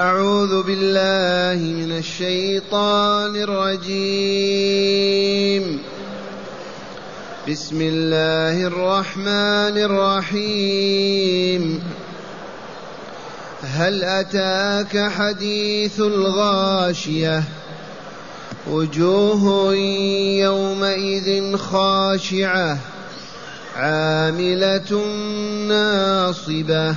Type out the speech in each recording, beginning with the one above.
أعوذ بالله من الشيطان الرجيم. بسم الله الرحمن الرحيم. هل أتاك حديث الغاشية؟ وجوه يومئذ خاشعة عاملة ناصبة.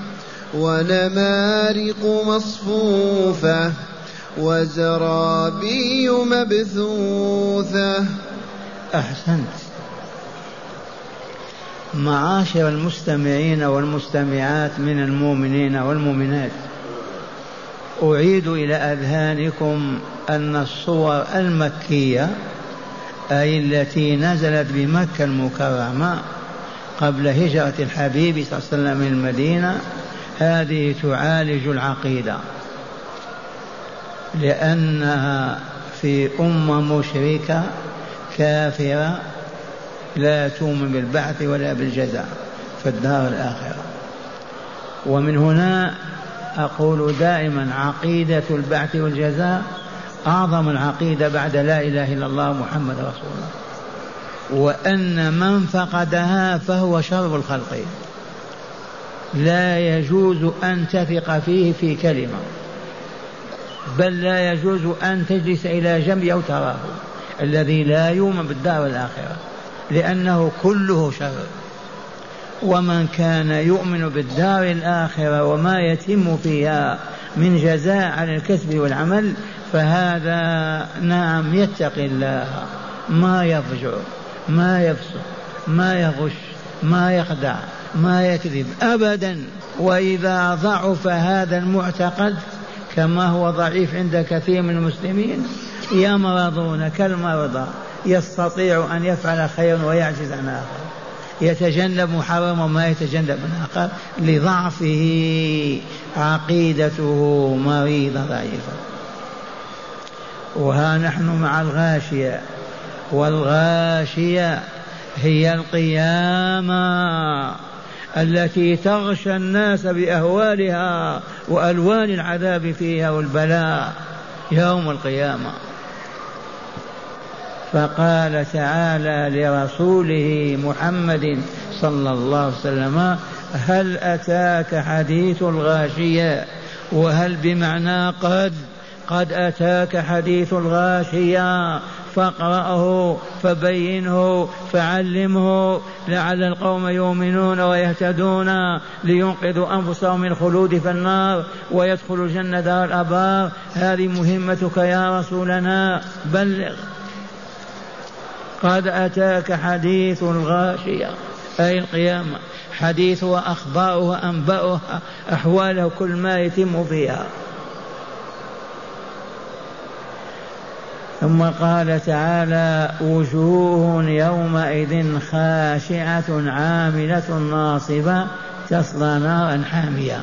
ونمارق مصفوفة وزرابي مبثوثة. أحسنت. معاشر المستمعين والمستمعات من المؤمنين والمؤمنات أعيد إلى أذهانكم أن الصور المكية أي التي نزلت بمكة المكرمة قبل هجرة الحبيب صلى الله عليه وسلم المدينة هذه تعالج العقيدة لأنها في أمة مشركة كافرة لا تؤمن بالبعث ولا بالجزاء في الدار الآخرة. ومن هنا أقول دائما عقيدة البعث والجزاء أعظم العقيدة بعد لا إله إلا الله محمد رسول الله. وأن من فقدها فهو شر الخلق. لا يجوز أن تثق فيه في كلمة بل لا يجوز أن تجلس إلى جنب أو تراه الذي لا يؤمن بالدار الآخرة لأنه كله شر. ومن كان يؤمن بالدار الآخرة وما يتم فيها من جزاء على الكسب والعمل فهذا نعم يتقي الله. ما يفجر ما يفسق ما يغش ما يخدع. ما يكذب ابدا. وإذا ضعف هذا المعتقد كما هو ضعيف عند كثير من المسلمين يمرضون كالمرضى. يستطيع أن يفعل خيرا ويعجز عن آخر. يتجنب محرم وما يتجنب من آخر. لضعفه عقيدته مريضة ضعيفة. وها نحن مع الغاشية. والغاشية هي القيامة. التي تغشى الناس بأهوالها وألوان العذاب فيها والبلاء يوم القيامة. فقال تعالى لرسوله محمد صلى الله عليه وسلم هل أتاك حديث الغاشية؟ وهل بمعنى قد قد أتاك حديث الغاشية؟ فاقرأه فبينه فعلمه لعل القوم يؤمنون ويهتدون لينقذوا أنفسهم من الخلود في النار ويدخلوا الجنة دار الأبرار. هذه مهمتك يا رسولنا. بلغ. قد أتاك حديث الغاشية أي القيامة. حديث وأخبارها أنبأها أحواله كل ما يتم فيها. ثم قال تعالى وجوه يومئذ خاشعة عاملة ناصبة تصلى نارا حامية.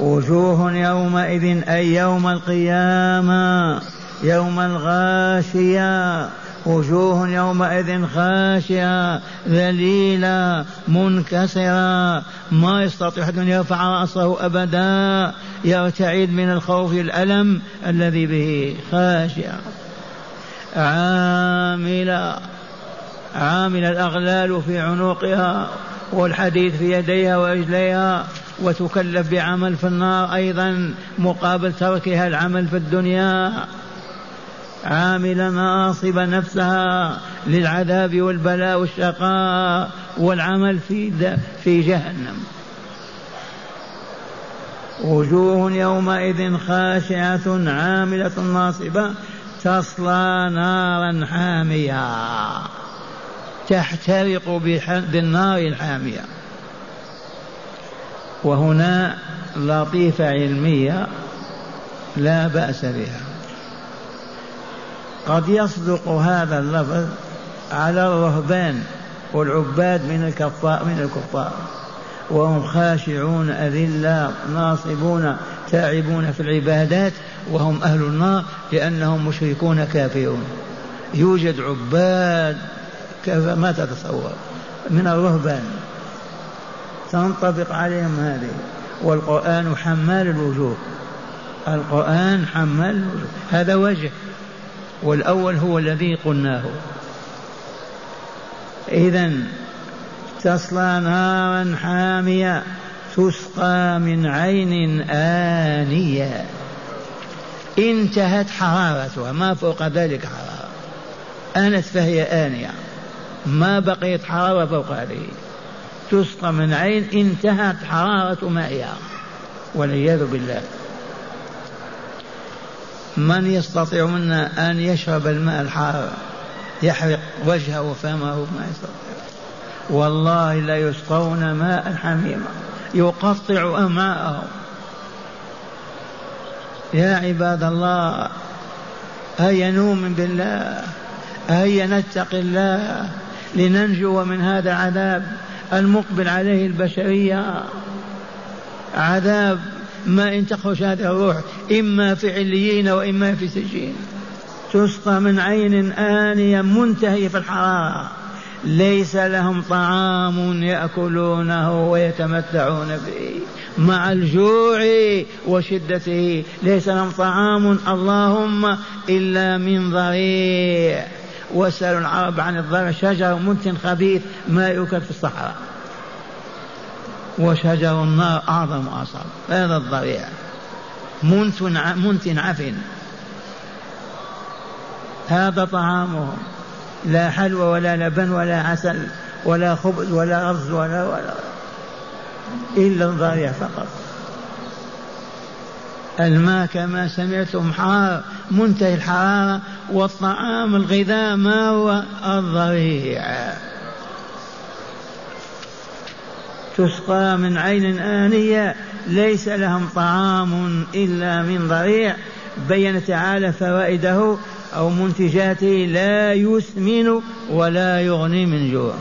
وجوه يومئذ أي يوم القيامة؟ يوم الغاشية. وجوه يومئذ خاشعة ذليلة منكسرة. ما يستطيع أحد أن يرفع رأسه أبدا. يرتعد من الخوف الألم الذي به خاشعة. عاملة عاملة الأغلال في عنقها والحديد في يديها ورجليها وتكلف بعمل في النار أيضا مقابل تركها العمل في الدنيا. عاملة ناصبة نفسها للعذاب والبلاء والشقاء والعمل في في جهنم. وجوه يومئذ خاشعة عاملة ناصبة تصلى نارا حامية. تحترق بالنار الحامية. وهنا لطيفة علمية لا بأس بها. قد يصدق هذا اللفظ على الرهبان والعباد من الكفار من الكفار. وهم خاشعون أذلة ناصبون تاعبون في العبادات وهم أهل النار لأنهم مشركون كافرون. يوجد عباد كيف ما تتصور؟ من الرهبان. تنطبق عليهم هذه. والقرآن حمال الوجوه. القرآن حمال الوجوه. هذا وجه. والأول هو الذي قلناه. إذا تصلى نارا حامية تسقى من عين آنية. انتهت حرارتها ما فوق ذلك حرارة. آنت فهي آنية. ما بقيت حرارة فوق هذه. تسقى من عين انتهت حرارة مائها والعياذ بالله. من يستطيع منا أن يشرب الماء الحار يحرق وجهه وفمه ما يستطيع. والله لا يسقون ماء حميما يقطع أمعاءهم يا عباد الله هيا نؤمن بالله؟ هيا نتقي الله؟ لننجو من هذا العذاب المقبل عليه البشرية. عذاب ما إن تخرج هذه الروح إما في عليين وإما في سجين. تسقى من عين آنية منتهية في الحرارة. ليس لهم طعام يأكلونه ويتمتعون به. مع الجوع وشدته ليس لهم طعام اللهم إلا من ضريع. واسالوا العرب عن الضرع شجر منت خبيث ما يؤكل في الصحراء. وشجر النار أعظم اصل هذا الضريع. منت منت عفن. هذا طعامهم. لا حلوى ولا لبن ولا عسل ولا خبز ولا رز ولا ولا إلا الضريع فقط. الماء كما سمعتم حار منتهي الحرارة والطعام الغذاء ما هو الضريع. تسقى من عين آنية ليس لهم طعام إلا من ضريع. بين تعالى فوائده أو منتجاته لا يسمن ولا يغني من جوع.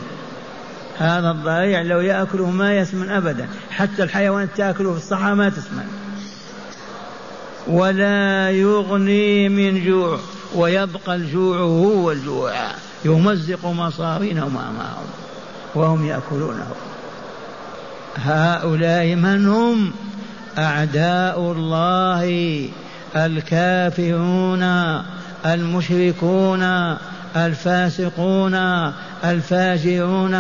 هذا الضريع لو يأكله ما يسمن أبدا. حتى الحيوانات تأكله في الصحراء ما تسمن ولا يغني من جوع. ويبقى الجوع هو الجوع. يمزق مصارينهم أمامهم وهم يأكلونه. هؤلاء من هم؟ أعداء الله الكافرون المشركون الفاسقون الفاجرون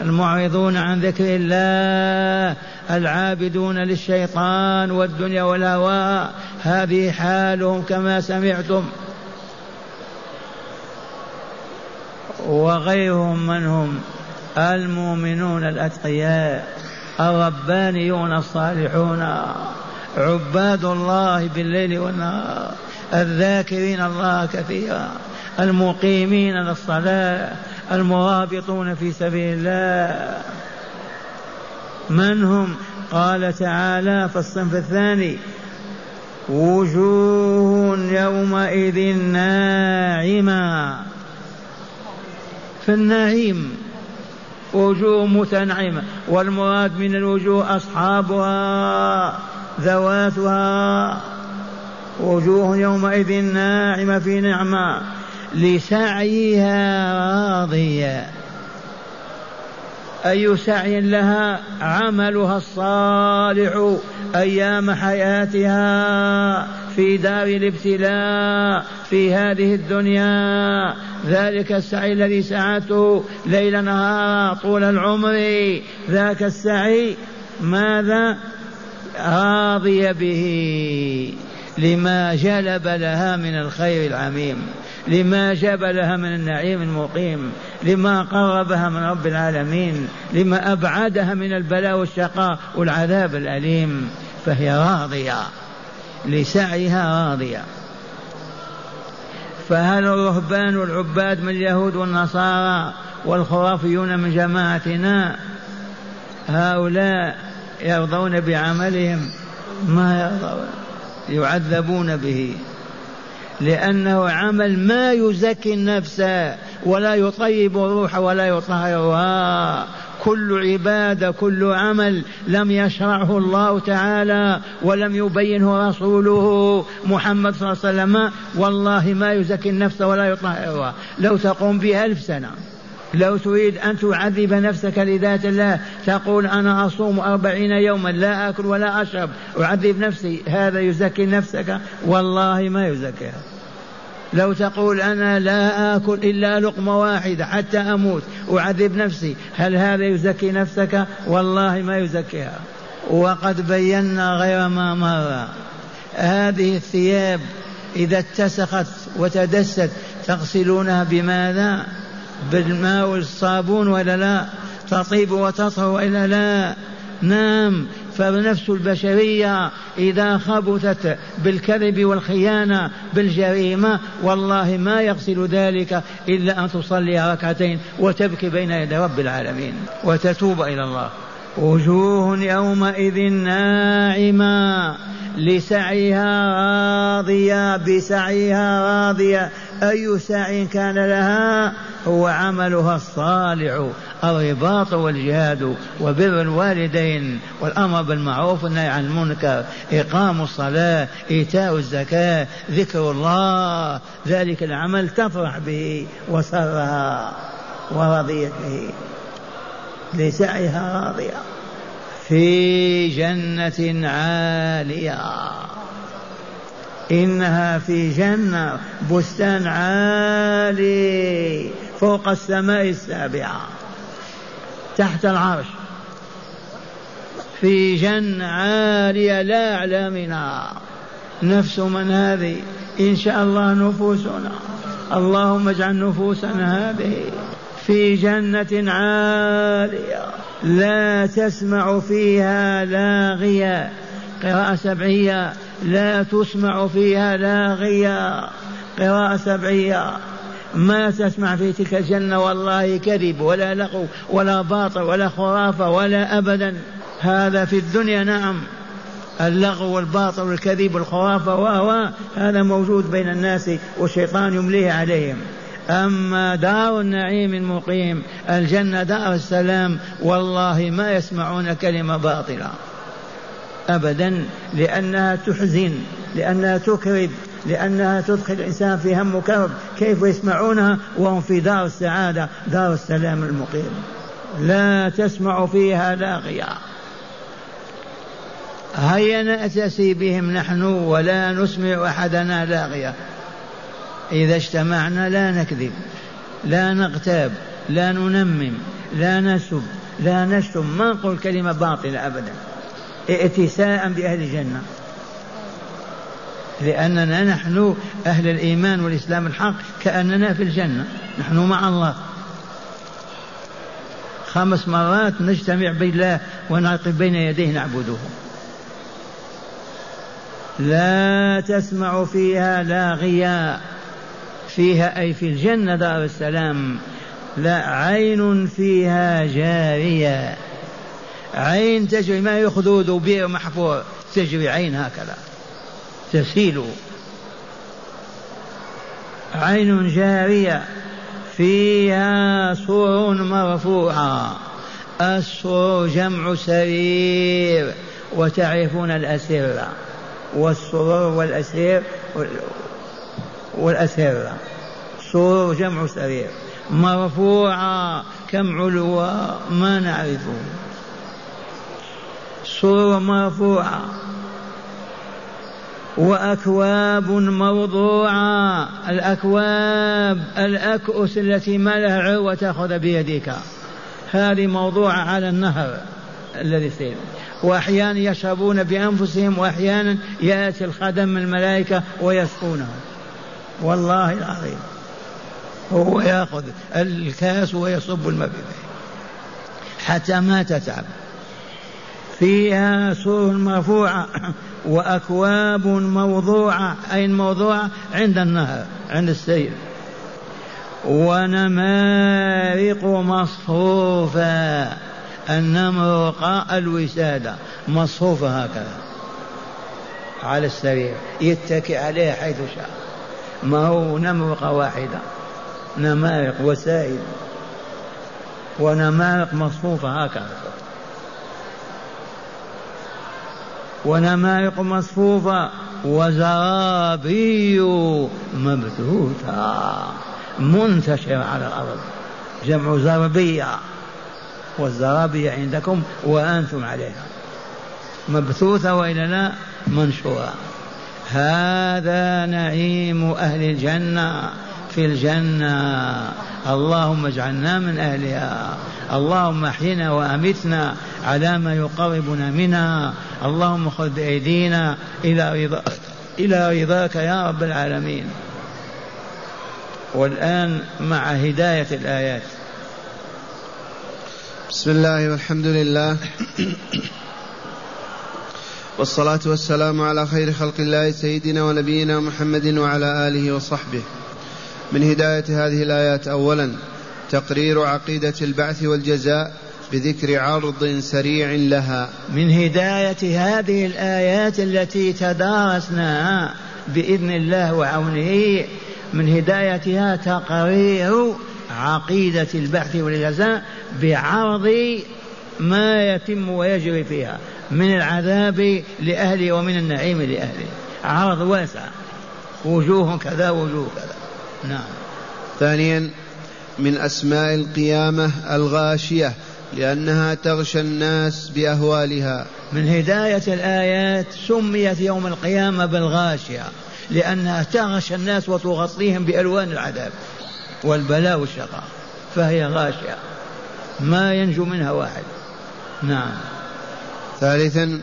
المعرضون عن ذكر الله العابدون للشيطان والدنيا والهوى. هذه حالهم كما سمعتم. وغيرهم من هم؟ المؤمنون الأتقياء. الربانيون الصالحون عباد الله بالليل والنهار الذاكرين الله كثيرا المقيمين للصلاة المرابطون في سبيل الله. من هم؟ قال تعالى في الصنف الثاني وجوه يومئذ ناعمة. في النعيم وجوه متنعمة والمراد من الوجوه أصحابها ذواتها. وجوه يومئذ ناعمة في نعمة لسعيها راضية. أي سعي لها عملها الصالح أيام حياتها في دار الابتلاء في هذه الدنيا. ذلك السعي الذي سعته ليل نهار طول العمر. ذاك السعي ماذا؟ راضي به لما جلب لها من الخير العميم. لما جاب لها من النعيم المقيم لما قربها من رب العالمين لما أبعدها من البلاء والشقاء والعذاب الأليم. فهي راضية لسعيها راضية. فهل الرهبان والعباد من اليهود والنصارى والخرافيون من جماعتنا؟ هؤلاء يرضون بعملهم ما يرضون يعذبون به. لأنه عمل ما يزكي النفس ولا يطيب الروح ولا يطهرها. كل عبادة كل عمل لم يشرعه الله تعالى ولم يبينه رسوله محمد صلى الله عليه وسلم. والله ما يزكي النفس ولا يطهرها. لو تقوم بها ألف سنة لو تريد أن تعذب نفسك لذات الله تقول أنا أصوم أربعين يوما لا أكل ولا أشرب. أعذب نفسي. هذا يزكي نفسك؟ والله ما يزكيها لو تقول أنا لا آكل إلا لقمة واحدة حتى أموت أعذب نفسي. هل هذا يزكي نفسك؟ والله ما يزكيها. وقد بينا غير ما مر. هذه الثياب إذا اتسخت وتدست تغسلونها بماذا؟ بالماء والصابون ولا لا؟ تطيب وتطهر وإلا لا. نعم فالنفس البشرية إذا خبثت بالكذب والخيانة بالجريمة والله ما يغسل ذلك إلا أن تصلي ركعتين وتبكي بين يدي رب العالمين وتتوب إلى الله. وجوه يومئذ ناعمة لسعيها راضية بسعيها راضية. أي سعي كان لها؟ هو عملها الصالح الرباط والجهاد وبر الوالدين والأمر بالمعروف والنهي عن المنكر إقام الصلاة إيتاء الزكاة ذكر الله. ذلك العمل تفرح به وسرها ورضيت به لسعيها راضية. في جنة عالية. إنها في جنة بستان عالي فوق السماء السابعة. تحت العرش. في جنة عالية لا أعلى منها. نفس من هذه. إن شاء الله نفوسنا. اللهم اجعل نفوسنا هذه. في جنة عالية لا تسمع فيها لاغية. قراءة سبعية لا تسمع فيها لاغية. قراءة سبعية ما تسمع في تلك الجنة والله كذب ولا لغو ولا باطل ولا خرافة ولا أبدا. هذا في الدنيا نعم. اللغو والباطل والكذب والخرافة و هذا موجود بين الناس والشيطان يمليه عليهم. أما دار النعيم المقيم الجنة دار السلام والله ما يسمعون كلمة باطلة. أبدا لأنها تحزن لأنها تكرب لأنها تدخل الإنسان في هم وكرب. كيف يسمعونها؟ وهم في دار السعادة دار السلام المقيم. لا تسمع فيها لاغية. هيا نأتسي بهم نحن ولا نسمع أحدنا لاغية. إذا اجتمعنا لا نكذب لا نغتاب لا ننمم لا نسب لا نشتم ما نقول كلمة باطلة أبدا. ائتساء بأهل الجنة. لأننا نحن أهل الإيمان والإسلام الحق كأننا في الجنة نحن مع الله. خمس مرات نجتمع بالله ونقف بين يديه نعبده. لا تسمع فيها لاغيا فيها أي في الجنة دار السلام. لا عين فيها جارية. عين تجري ما يخدود بئر محفور تجري عين هكذا. تسيل. عين جارية فيها سور مرفوعة. السرور جمع سرير وتعرفون الأسرة. والسرور والأسير والأسرة سرور جمع سرير مرفوعة كم علوا ما نعرفه. سرور مرفوعة. وأكواب موضوعة. الأكواب الأكؤس التي ما لها عروة تأخذ بيدك هذه موضوعة على النهر الذي سير وأحيانا يشربون بأنفسهم وأحيانا يأتي الخدم الملائكة ويسقونهم والله العظيم. هو يأخذ الكاس ويصب الماء حتى ما تتعب. فيها سور مرفوعة وأكواب موضوعة. أين موضوعة? عند النهر عند السير. ونمارق مصفوفة. النمرق الوسادة. مصفوفة هكذا. على السرير. يتكئ عليها حيث شاء. ما هو نمرقة واحدة. نمارق وسائل. ونمارق مصفوفة هكذا. ونمارق مصفوفة وزرابي مبثوثة منتشرة على الأرض. جمع زربية والزرابية عندكم وأنتم عليها. مبثوثة وإلا لا؟ منشورة. هذا نعيم أهل الجنة في الجنة. اللهم اجعلنا من أهلها. اللهم أحينا وأمتنا على ما يقربنا منها. اللهم خذ بأيدينا إلى رضاك إلى رضاك يا رب العالمين. والآن مع هداية الآيات. بسم الله والحمد لله. والصلاة والسلام على خير خلق الله سيدنا ونبينا محمد وعلى آله وصحبه. من هداية هذه الآيات أولا تقرير عقيدة البعث والجزاء بذكر عرض سريع لها. من هداية هذه الآيات التي تدارسناها بإذن الله وعونه من هدايتها تقرير عقيدة البعث والجزاء بعرض ما يتم ويجري فيها. من العذاب لأهله ومن النعيم لأهله عرض واسع. وجوه كذا وجوه كذا. نعم. ثانيا من أسماء القيامة الغاشية لأنها تغشى الناس بأهوالها. من هداية الآيات سميت يوم القيامة بالغاشية لأنها تغشى الناس وتغطيهم بألوان العذاب والبلاء والشقاء فهي غاشية. ما ينجو منها واحد. نعم. ثالثا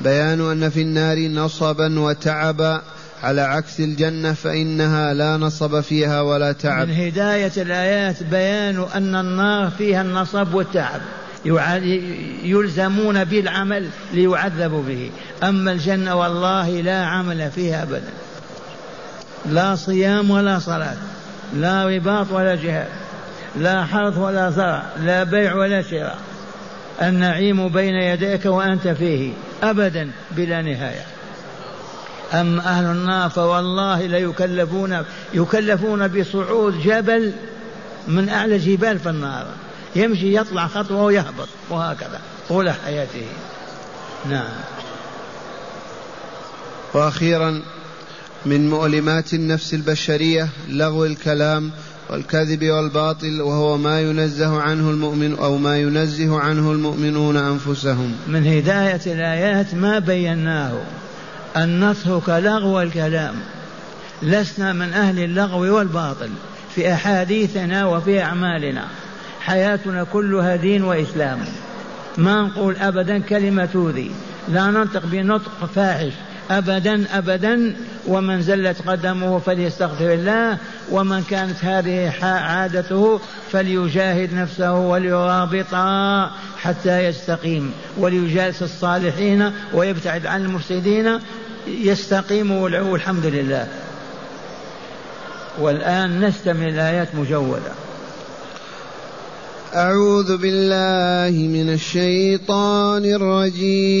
بيان أن في النار نصبا وتعبا على عكس الجنة فإنها لا نصب فيها ولا تعب. من هداية الآيات بيان أن النار فيها النصب والتعب. يلزمون بالعمل ليعذبوا به. أما الجنة والله لا عمل فيها أبدا. لا صيام ولا صلاة لا رباط ولا جهاد لا حرث ولا زرع لا بيع ولا شراء. النعيم بين يديك وأنت فيه أبدا بلا نهاية. أما أهل النار فوالله لا يكلفون يكلفون بصعود جبل من أعلى جبال في النار. يمشي يطلع خطوة ويهبط وهكذا طول حياته. نعم. وأخيرا من مؤلمات النفس البشرية لغو الكلام والكذب والباطل وهو ما ينزه عنه المؤمن أو ما ينزه عنه المؤمنون أنفسهم. من هداية الآيات ما بيناه. أن نترك لغو الكلام. لسنا من أهل اللغو والباطل في أحاديثنا وفي أعمالنا. حياتنا كلها دين وإسلام. ما نقول أبدا كلمة توذي. لا ننطق بنطق فاحش. أبدا أبدا ومن زلت قدمه فليستغفر الله ومن كانت هذه عادته فليجاهد نفسه وليرابطها حتى يستقيم. وليجالس الصالحين ويبتعد عن المفسدين. يستقيم والحمد لله. والآن نستمع الآيات مجودة. أعوذ بالله من الشيطان الرجيم.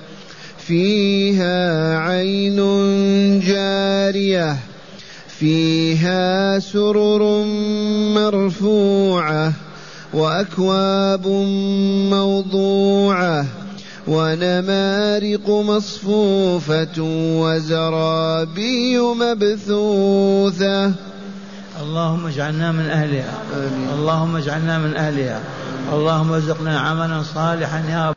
فيها عين جارية فيها سرر مرفوعة وأكواب موضوعة ونمارق مصفوفة وزرابي مبثوثة. اللهم اجعلنا من أهلها. آمين. اللهم اجعلنا من أهلها. اللهم ارزقنا عملا صالحا يا رب.